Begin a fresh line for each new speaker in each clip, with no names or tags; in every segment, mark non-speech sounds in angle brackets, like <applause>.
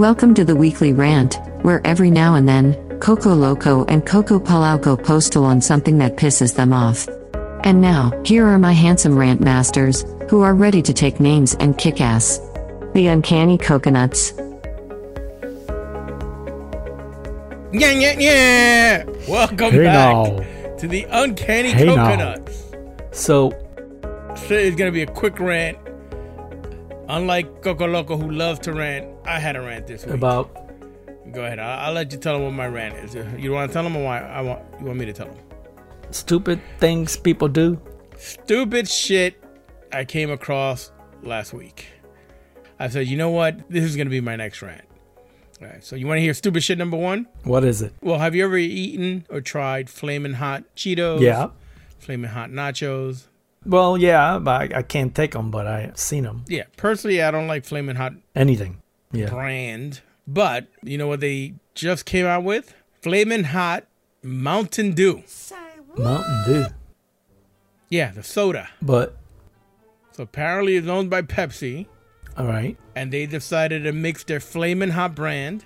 Welcome to the weekly rant, where every now and then, Coco Loco and Coco Palauco postal on something that pisses them off. And now, here are my handsome rant masters, who are ready to take names and kick ass. The Uncanny Coconuts.
Yeah, yeah, yeah. Welcome
Hey
back
now.
to the Uncanny
Hey now.
Coconuts.
So,
So it's gonna be a quick rant. Unlike Coco Loco, who loves to rant, I had a rant this week.
about
Go ahead. I'll, I'll let you tell them what my rant is. You want to tell them, or why? I want you want me to tell them?
stupid things people do.
Stupid shit I came across last week. I said, you know what? This is gonna be my next rant. All right. So you want to hear stupid shit number one?
What is it?
Well, have you ever eaten or tried flaming hot Cheetos?
Yeah.
Flaming hot nachos.
Well, yeah, but I, I can't take them, but I've seen them.
Yeah, personally, I don't like Flamin' Hot
Anything. Yeah.
brand, but you know what they just came out with? Flamin' Hot Mountain Dew.
Mountain Dew.
Yeah, the soda.
But,
So apparently, it's owned by Pepsi,
all right.
and they decided to mix their Flamin' Hot brand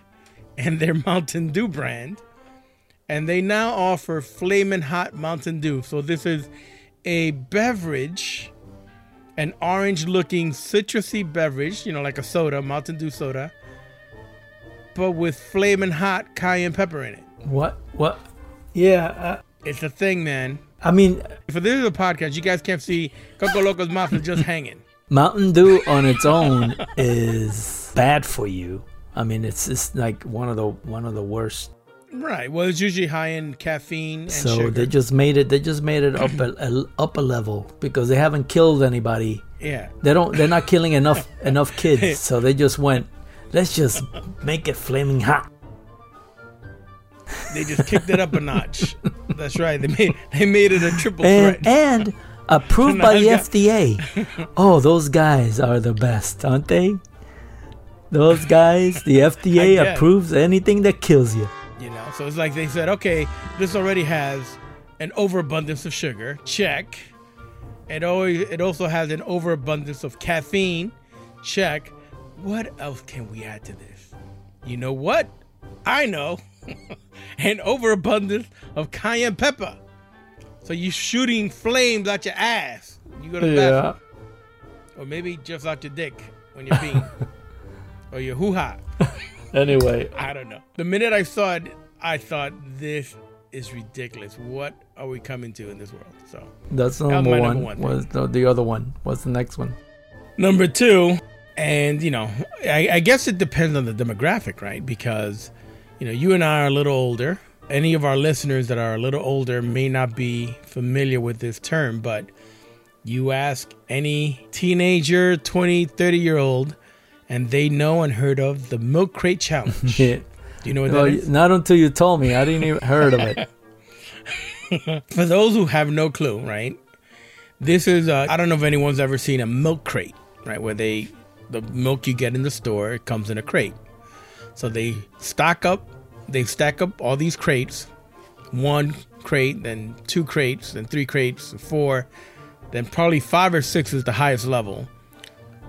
and their <laughs> Mountain Dew brand, and they now offer Flamin' Hot Mountain Dew. So this is a beverage. An orange looking citrusy beverage, you know, like a soda, Mountain Dew soda, but with flaming hot cayenne pepper in it.
What? What? Yeah. Uh,
It's a thing, man.
I mean,
For this is a podcast, you guys can't see Coco Loco's mouth is just hanging.
Mountain Dew on its own is bad for you. I mean, it's just like one of the one of the worst.
Right. Well, it's usually high in caffeine and
so
sugar.
they just made it. They just made it up a, a up a level because they haven't killed anybody.
yeah.
They don't. They're not killing enough <laughs> enough kids. So they just went. Let's just make it flaming hot.
They just kicked it up a notch. <laughs> That's right. They made they made it a triple
and
threat.
and approved <laughs> by the FDA. Oh, those guys are the best, aren't they? Those guys, the FDA approves anything that kills you.
You know, so it's like they said, okay, this already has an overabundance of sugar. Check. It always it also has an overabundance of caffeine. Check. What else can we add to this? You know what? I know. <laughs> an overabundance of cayenne pepper. So you're shooting flames out your ass. You go to the bathroom. Or maybe just out your dick when you're peeing. <laughs> or your hoo-ha.
Anyway,
I don't know. The minute I saw it, I thought this is ridiculous. What are we coming to in this world? So
that's
was
number one.
number one thing.
What's the, the other one? What's the next one?
number two, and you know, I, I guess it depends on the demographic, right? Because you know, you and I are a little older. Any of our listeners that are a little older may not be familiar with this term, but you ask any teenager, 20, 30 year old, and they know and heard of the milk crate challenge. <laughs>
Yeah.
Do you know what
Well,
that is?
not until you told me. I didn't even heard of it. <laughs>
For those who have no clue, right? This is uh, I don't know if anyone's ever seen a milk crate, right? Where they the milk you get in the store it comes in a crate. So they stock up, they stack up all these crates, one crate, then two crates, then three crates, four, then probably five or six is the highest level,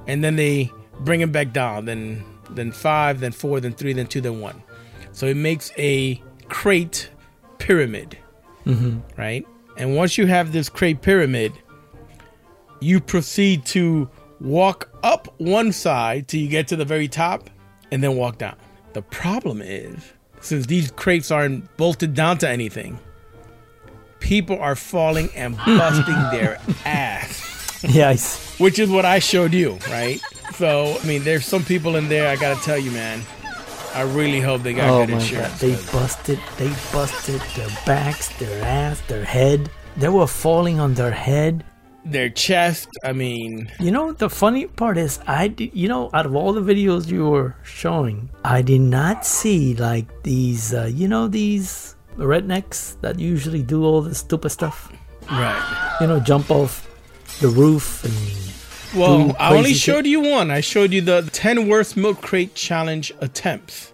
and then they bring it back down. Then then five, then four, then three, then two, then one. So it makes a crate pyramid mm-hmm. right? And once you have this crate pyramid, you proceed to walk up one side till you get to the very top and then walk down. The problem is, since these crates aren't bolted down to anything, people are falling and busting <laughs> their ass,
Yes.
Which is what I showed you, right? So, I mean, there's some people in there, I gotta tell you, man. I really hope they got
oh
good
my god,
insurance.
they busted. They busted their backs, their ass, their head. They were falling on their head.
their chest, I mean,
You know, the funny part is, I did, you know, out of all the videos you were showing, I did not see like these, uh, you know, these rednecks that usually do all the stupid stuff.
right.
You know, jump off the roof and
Well, I only
shit.
showed you one. I showed you the 10 worst milk crate challenge attempts.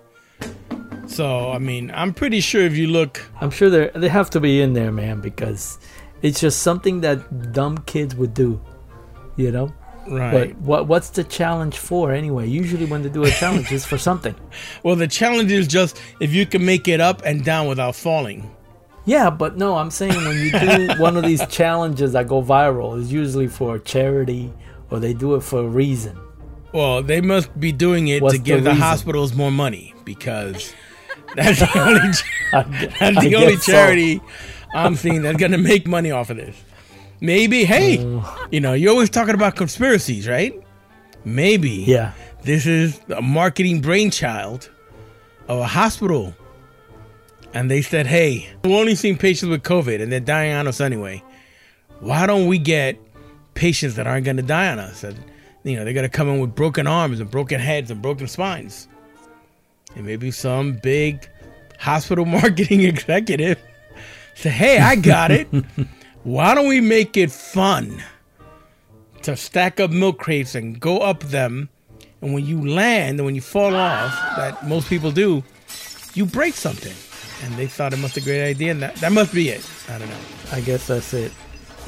So, I mean, I'm pretty sure if you look,
I'm sure they they have to be in there, man, because it's just something that dumb kids would do. You know,
Right.
But what what's the challenge for anyway? Usually when they do a <laughs> challenge, it's for something.
Well, the challenge is just if you can make it up and down without falling.
Yeah, but no, I'm saying when you do <laughs> one of these challenges that go viral, it's usually for charity or they do it for a reason.
Well, they must be doing it
What's
to give
the
the, hospitals more money because <laughs> that's the only <laughs> <laughs> that's the only
guess so.
charity I'm seeing that's gonna make money off of this. Maybe, hey,
Uh.
you know, you're always talking about conspiracies, right? Maybe
Yeah.
this is a marketing brainchild of a hospital. And they said, hey, we're only seeing patients with COVID and they're dying on us anyway. Why don't we get patients that aren't going to die on us? And, you know, they're going to come in with broken arms and broken heads and broken spines. And maybe some big hospital <laughs> marketing executive say, hey, I got it. <laughs> Why don't we make it fun to stack up milk crates and go up them? And when you land and when you fall off, that most people do, you break something. And they thought it must be a great idea, and that, that must be it. I don't know.
I guess that's it.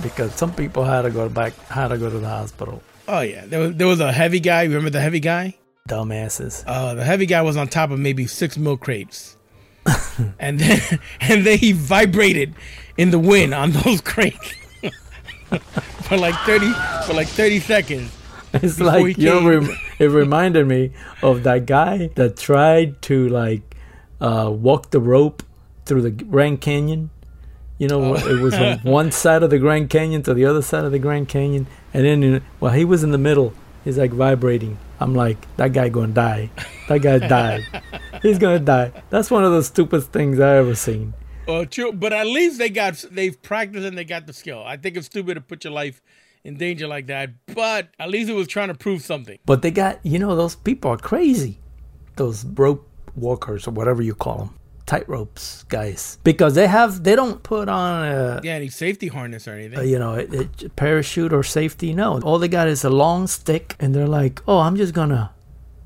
Because some people had to go back, had to go to the hospital.
Oh yeah, there was there was a heavy guy. Remember the heavy guy?
Dumbasses.
Uh, the heavy guy was on top of maybe six milk crates, <laughs> and then <laughs> and then he vibrated in the wind on those <laughs> crates for like thirty for like thirty seconds.
It's like you know, rem- it reminded me of that guy that tried to like uh, walk the rope through the Grand Canyon. You know, oh. it was from <laughs> one side of the Grand Canyon to the other side of the Grand Canyon, and then in, while he was in the middle, he's like vibrating. I'm like, that guy gonna die. That guy died. He's gonna die. That's one of the stupidest things I ever seen.
Oh, true, but at least they got they've practiced and they got the skill. I think it's stupid to put your life in danger like that, but at least it was trying to prove something.
But they got, you know, those people are crazy. Those rope walkers or whatever you call them, tight ropes guys, because they have they don't put on a,
Yeah, any safety harness or anything.
a, you know a, a parachute or safety. No, all they got is a long stick, and they're like, oh, I'm just gonna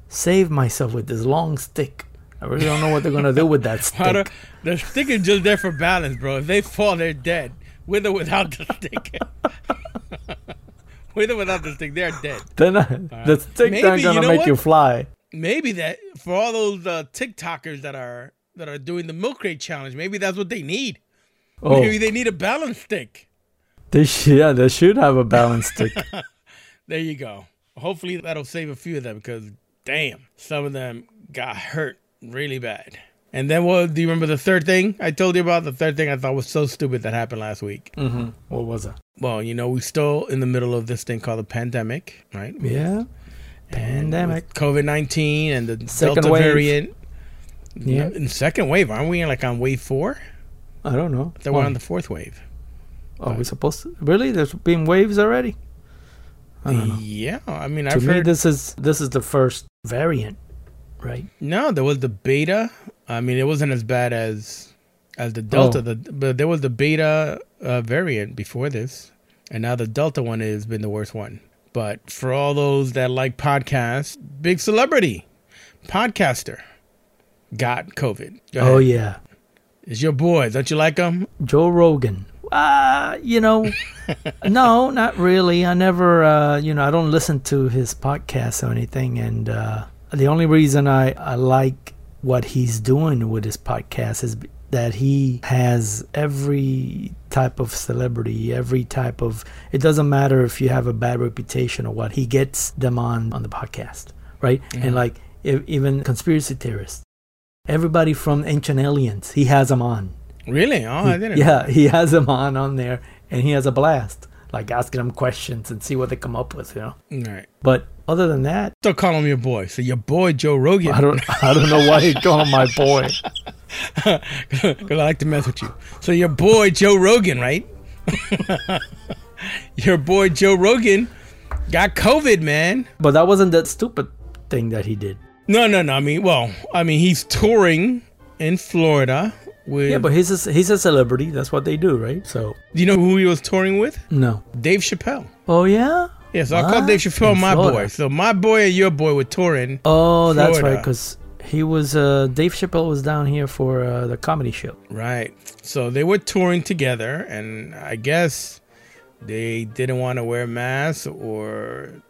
save myself with this long stick. I really don't know what they're gonna do with that <laughs>
How to-
stick.
the stick is just there for balance, bro. If they fall, they're dead. With or without the stick. <laughs> With or without the stick, they're dead.
Then the stick
Maybe,
not gonna
know
make
what?
you fly.
Maybe that for all those uh, TikTokers that are that are doing the milk crate challenge, maybe that's what they need.
Oh,
Maybe they need a balance stick.
they sh- yeah, they should have a balance <laughs> stick.
There you go. Hopefully that'll save a few of them because damn, some of them got hurt really bad. And then what? Do you remember the third thing I told you about? The third thing I thought was so stupid that happened last week.
hmm What was it?
Well, you know, we're still in the middle of this thing called the pandemic, right?
Yeah, pandemic.
COVID 19 and the
Second
Delta
wave.
variant.
Yeah.
In second wave, aren't we like on wave four?
I don't know.
That we're on the fourth wave.
Are we supposed to? Really? There's been waves already? I don't know.
Yeah, I mean,
to
I've
me,
heard.
this is this is the first variant, right?
no, there was the beta. I mean, it wasn't as bad as as the Delta,
Oh.
the, but there was the beta uh, variant before this, and now the Delta one has been the worst one. But for all those that like podcasts, big celebrity podcaster got COVID. Go
Oh yeah,
It's your boy. Don't you like him?
Joe Rogan. Uh, you know, <laughs> no, not really. I never, uh, you know, I don't listen to his podcast or anything. And uh, the only reason I, I like what he's doing with his podcast is that he has every type of celebrity, every type of. It doesn't matter if you have a bad reputation or what. He gets them on on the podcast, right? And like e- even conspiracy theorists, everybody from Ancient Aliens, he has them on.
Really? Oh, I didn't.
Yeah, he has them on on there, and he has a blast, like asking them questions and see what they come up with, you know.
All right.
But other than that,
Still call him your boy. So your boy Joe Rogan.
I don't, I don't know why you call him my boy. <laughs>
Because I like to mess with you. So your boy Joe Rogan, right? <laughs> your boy Joe Rogan got COVID, man.
But that wasn't that stupid thing that he did.
No, no, no. I mean, well, I mean, he's touring in Florida with.
Yeah, but he's a, he's a celebrity. That's what they do, right? So
do you know who he was touring with?
no.
Dave Chappelle.
Oh yeah.
Yeah, so I call Dave Chappelle
In
my
Florida.
boy. So my boy and your boy were touring.
Oh, that's right. Because he was uh, Dave Chappelle was down here for uh, the comedy show.
Right. So they were touring together, and I guess they didn't want to wear masks or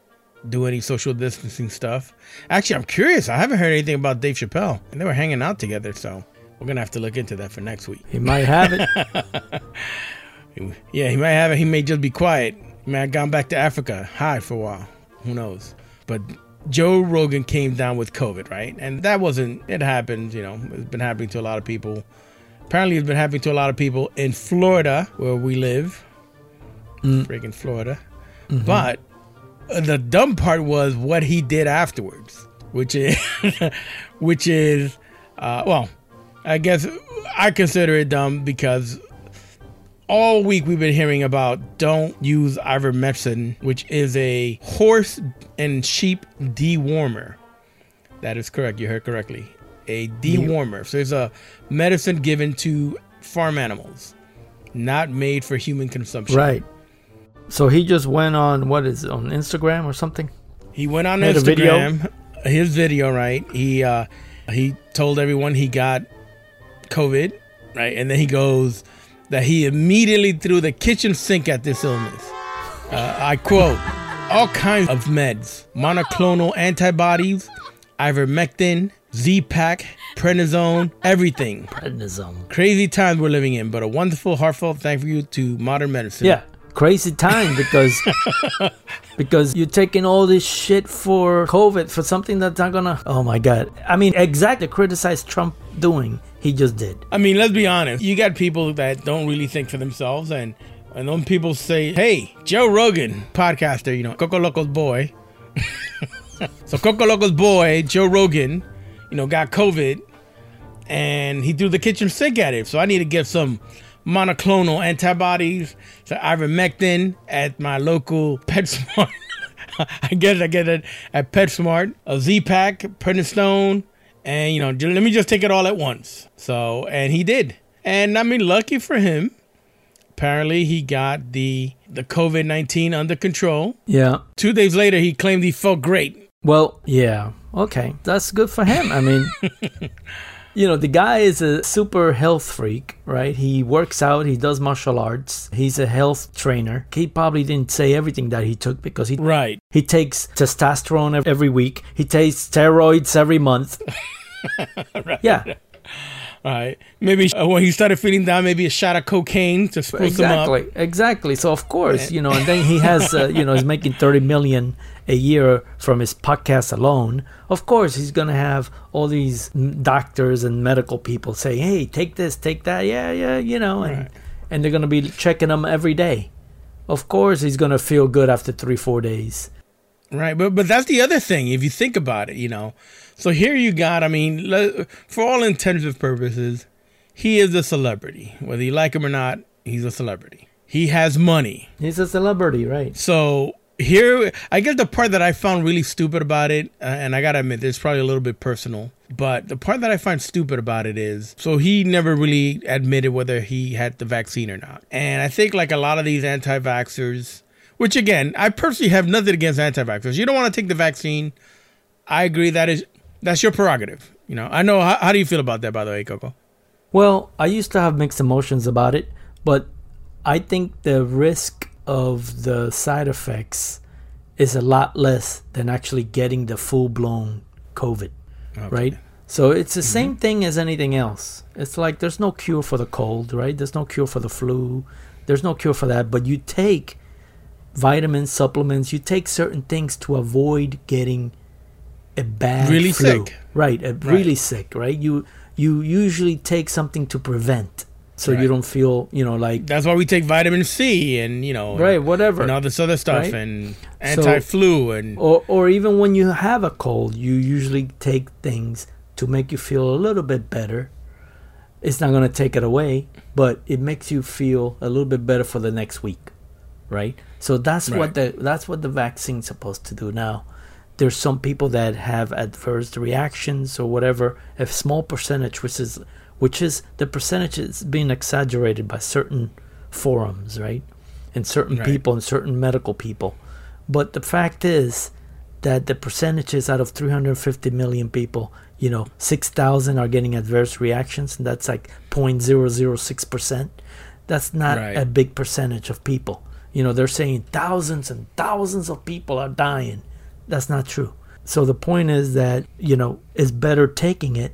do any social distancing stuff. Actually, I'm curious. I haven't heard anything about Dave Chappelle, and they were hanging out together. So we're gonna have to look into that for next week.
He might have it. <laughs>
Yeah, he might have it. He may just be quiet. He may have gone back to Africa, hide for a while. Who knows? But Joe Rogan came down with COVID, right? And that wasn't. It happened. You know, it's been happening to a lot of people. Apparently, it's been happening to a lot of people in Florida, where we live. Freaking Florida. But uh, the dumb part was what he did afterwards, which is, <laughs> which is, uh, well, I guess I consider it dumb because all week we've been hearing about don't use ivermectin, which is a horse and sheep dewormer. That is correct. You heard correctly. A dewormer. So it's a medicine given to farm animals, not made for human consumption.
right. So he just went on what is it, on Instagram or something?
He went on
Made a video?
Instagram, his video, right? He uh he told everyone he got COVID, right? And then he goes that he immediately threw the kitchen sink at this illness. Uh, I quote, all kinds of meds, monoclonal antibodies, ivermectin, Z-Pak, prednisone, everything.
Prednisone.
Crazy times we're living in, but a wonderful, heartfelt thank you to modern medicine.
Yeah, crazy time because <laughs> because you're taking all this shit for COVID for something that's not gonna. Oh my god! I mean, exactly criticize Trump doing. He just did.
I mean, let's be honest. You got people that don't really think for themselves, and and then people say, "Hey, Joe Rogan, podcaster, you know, Coco Loco's boy." <laughs> so Coco Loco's boy, Joe Rogan, you know, got COVID, and he threw the kitchen sink at it. So I need to give some monoclonal antibodies, so ivermectin at my local PetSmart. <laughs> I guess I get it at PetSmart, a Z-Pak, prednisone, and you know, let me just take it all at once. So, and he did. And I mean, lucky for him, apparently he got the the COVID nineteen under control.
Yeah.
Two days later, he claimed he felt great.
Well, yeah. Okay, that's good for him. I mean, <laughs> you know, the guy is a super health freak, right? He works out, he does martial arts, he's a health trainer. He probably didn't say everything that he took because he
Right.
he takes testosterone every week. He takes steroids every month. <laughs> Yeah,
Right. Maybe uh, when he started feeling down, maybe a shot of cocaine to spruce him up.
exactly, exactly. So of course, you know, and then he has, uh, you know, he's making thirty million a year from his podcast alone. Of course, he's gonna have all these doctors and medical people say, "Hey, take this, take that." Yeah, yeah, you know, and
Right.
and they're gonna be checking him every day. Of course, he's gonna feel good after three, four days.
Right, but but that's the other thing. If you think about it, you know, so here you got. I mean, for all intents and purposes, he is a celebrity. Whether you like him or not, he's a celebrity. He has money.
He's a celebrity, right?
So here, I guess the part that I found really stupid about it, uh, and I gotta admit, it's probably a little bit personal, but the part that I find stupid about it is, so he never really admitted whether he had the vaccine or not. And I think like a lot of these anti-vaxxers, which again, I personally have nothing against anti-vaxxers. You don't want to take the vaccine. I agree that is that's your prerogative. You know, I know. How, how do you feel about that, by the way, Coco?
Well, I used to have mixed emotions about it, but I think the risk of the side effects is a lot less than actually getting the full blown COVID, right? So it's the same mm-hmm. thing as anything else. It's like there's no cure for the cold, right? There's no cure for the flu. There's no cure for that, but you take vitamins, supplements, you take certain things to avoid getting a bad
Really
flu.
sick.
Right, a really sick, right? You you usually take something to prevent so you don't feel, you know, like
That's why we take vitamin C and you know,
right, whatever.
and all this other stuff
Right?
and anti-flu and
or or even when you have a cold, you usually take things to make you feel a little bit better. It's not going to take it away, but it makes you feel a little bit better for the next week, right? So that's what the that's what the vaccine's supposed to do now. There's some people that have adverse reactions or whatever, a small percentage which is which is the percentage is being exaggerated by certain forums, right? And certain
Right.
people and certain medical people. But the fact is that the percentages out of 350 million people, you know, 6,000 are getting adverse reactions, and that's like 0.006%. That's not
Right.
a big percentage of people. You know, they're saying thousands and thousands of people are dying. that's not true. So the point is that you know it's better taking it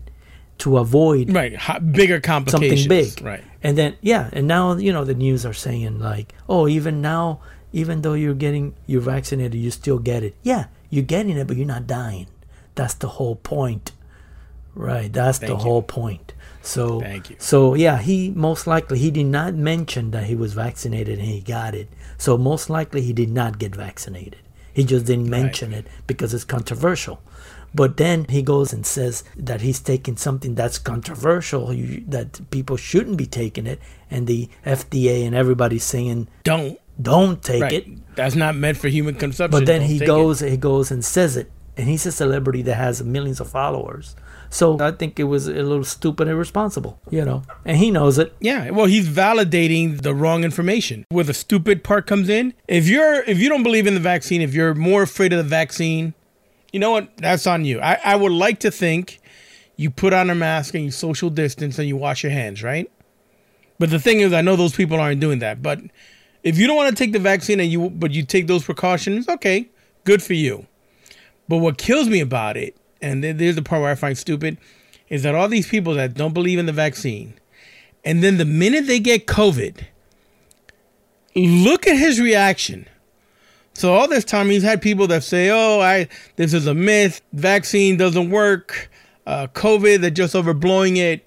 to avoid
Right. Bigger complications.
something big.
Right.
And then yeah, and now you know the news are saying like, oh, even now, even though you're getting you're vaccinated, you still get it. Yeah, you're getting it, but you're not dying. That's the whole point. Right. That's the
you.
whole point. So
Thank you.
So yeah, he most likely he did not mention that he was vaccinated and he got it. So most likely he did not get vaccinated. He just didn't mention it because it's controversial. But then he goes and says that he's taking something that's controversial, you, that people shouldn't be taking it, and the FDA and everybody's saying
Don't.
don't take
Right.
it.
That's not meant for human consumption.
But then
Don't
he goes, he goes and says it, and he's a celebrity that has millions of followers. So I think it was a little stupid and irresponsible, you know, and he knows it.
Yeah, well, he's validating the wrong information. Where the stupid part comes in, if you're if you don't believe in the vaccine, if you're more afraid of the vaccine, you know what? That's on you. I, I would like to think you put on a mask and you social distance and you wash your hands, right? But the thing is, I know those people aren't doing that. But if you don't want to take the vaccine and you but you take those precautions, okay, good for you. But what kills me about it, and th- there's the part where I find stupid, is that all these people that don't believe in the vaccine, and then the minute they get COVID, look at his reaction. So all this time he's had people that say, "Oh, I this is a myth. Vaccine doesn't work. Uh, COVID, they're just overblowing it.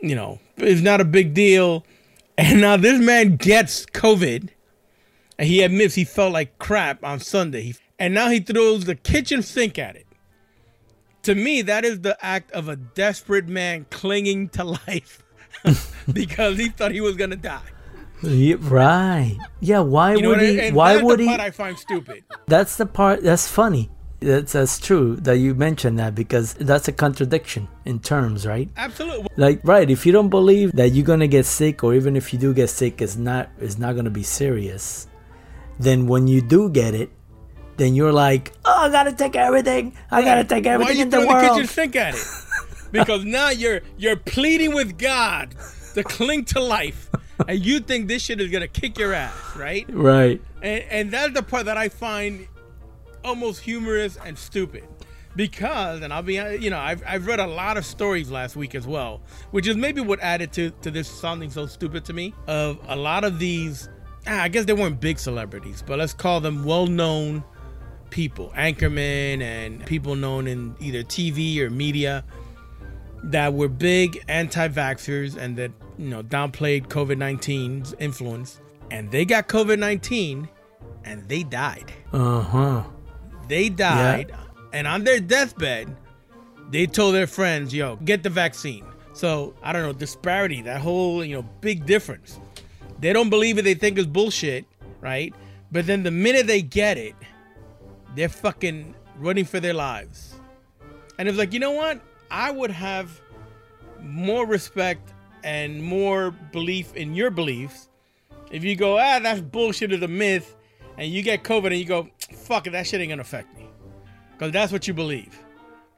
You know, it's not a big deal." <laughs> And now this man gets COVID, and he admits he felt like crap on Sunday. And now he throws the kitchen sink at it. To me, that is the act of a desperate man clinging to life <laughs> because he thought he was gonna die.
Yeah, right. Yeah. Why
You know
would
I-
he?
and
Why
that's
would
the
he?
part I find stupid.
That's the part that's funny. That's that's true that you mentioned that because that's a contradiction in terms, right?
Absolutely.
Like right, if you don't believe that you're gonna get sick, or even if you do get sick, it's not it's not gonna be serious. Then when you do get it, then you're like, oh, I gotta take everything. I gotta take everything in the world.
Why you throwing the kitchen sink at it? <laughs> Because now you're you're pleading with God to cling to life, and you think this shit is gonna kick your ass, right?
Right.
And and that's the part that I find almost humorous and stupid. Because, and I'll be, you know, I've, I've read a lot of stories last week as well, which is maybe what added to, to this sounding so stupid to me. Of a lot of these, ah, I guess they weren't big celebrities, but let's call them well known people, anchormen and people known in either TV or media that were big anti vaxxers and that, you know, downplayed COVID 19's influence. And they got COVID 19 and they died.
Uh huh.
They died, and on their deathbed, they told their friends, "Yo, get the vaccine." So I don't know disparity, that whole you know big difference. They don't believe it; they think it's bullshit, right? But then the minute they get it, they're fucking running for their lives. And it's like, you know what? I would have more respect and more belief in your beliefs if you go, ah, that's bullshit is a myth, and you get COVID and you go, fuck it, that shit ain't gonna affect me. Because that's what you believe.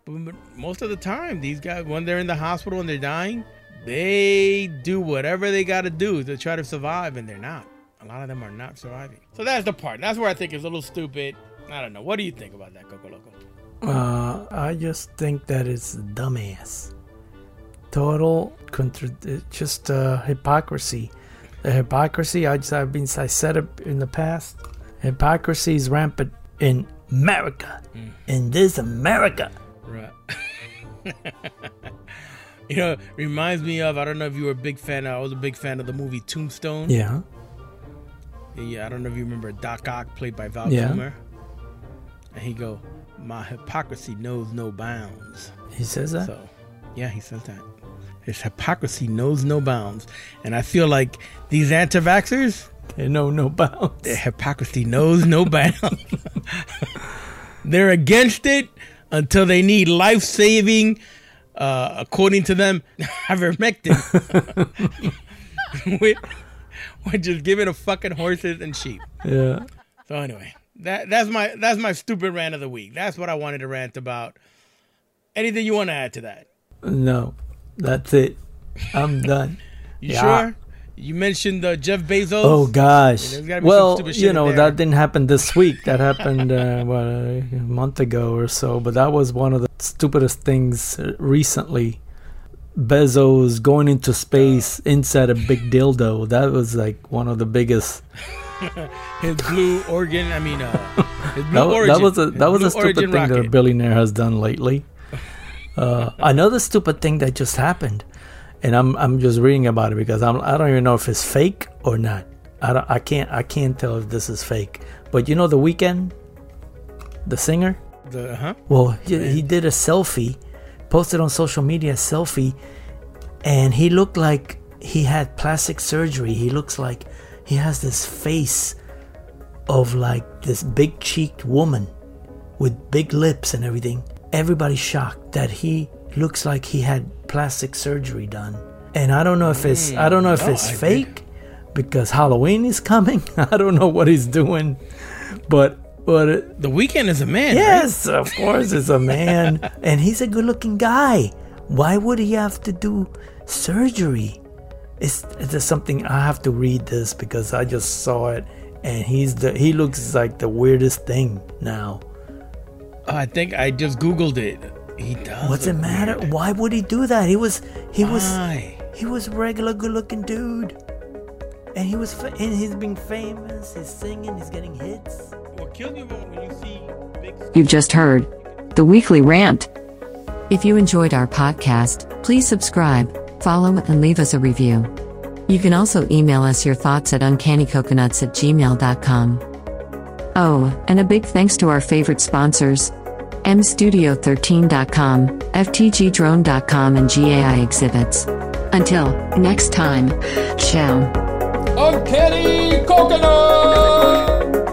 But most of the time, these guys, when they're in the hospital and they're dying, they do whatever they gotta do to try to survive, and they're not. A lot of them are not surviving. So that's the part. That's where I think it's a little stupid. I don't know. What do you think about that, Coco Loco?
Uh, I just think that it's dumbass. Total contra- just uh, hypocrisy. The hypocrisy. I just, I've been I said it in the past. Hypocrisy is rampant in America. In this America.
Right. <laughs> you know, reminds me of I don't know if you were a big fan. I was a big fan of the movie Tombstone.
Yeah.
Yeah, I don't know if you remember Doc Ock, played by Val
Yeah.
Kilmer. And he go, "My hypocrisy knows no bounds."
He says that.
So, yeah, he says that. His hypocrisy knows no bounds, and I feel like these anti-vaxxers,
They know no bounds.
their hypocrisy knows no <laughs> bounds. <laughs> They're against it until they need life-saving, uh, according to them, <laughs> ivermectin, which is giving to fucking horses and sheep.
Yeah.
So anyway, that that's my that's my stupid rant of the week. That's what I wanted to rant about. Anything you want to add to that?
No. That's it. I'm <laughs> done.
You
Yeah.
sure? You mentioned uh, Jeff Bezos.
Oh gosh.
There's gotta be some
Well, you know that didn't happen this week. That happened uh, <laughs> what, a month ago or so. But that was one of the stupidest things uh, recently. Bezos going into space inside a big dildo. That was like one of the biggest. <laughs>
his blue organ. I mean, uh, his <laughs> blue
That,
origin.
that was a that was a stupid thing that a billionaire has done lately. <laughs> Uh, another stupid thing that just happened, and I'm I'm just reading about it because I'm I don't even know if it's fake or not. I don't, I can't I can't tell if this is fake. But you know the Weeknd, the singer.
The, huh?
Well, he, he did a selfie, posted on social media a selfie, and he looked like he had plastic surgery. He looks like he has this face of like this big cheeked woman with big lips and everything. Everybody's shocked that he looks like he had plastic surgery done. And I don't know if it's I don't know if
no,
it's oh,
I did.
fake because Halloween is coming. <laughs> I don't know what he's doing, but but it,
The Weeknd is a man. right?
Yes, of course, it's a man, <laughs> and he's a good-looking guy. Why would he have to do surgery? It's it's something I have to read this because I just saw it, and he's the he looks like the weirdest thing now.
I think I just googled it. He does.
What's it matter?
weird.
Why would he do that? He was he was he was a regular good-looking dude, and he was and he's being famous. He's singing. He's getting hits.
What kills you when you see big.
You've just heard the weekly rant. If you enjoyed our podcast, please subscribe, follow, and leave us a review. You can also email us your thoughts at uncannycoconuts at gmail.com. Oh, and a big thanks to our favorite sponsors mstudio13.com, ftgdrone.com, and GAI Exhibits. Until next time, ciao.
Uncanny Coconut!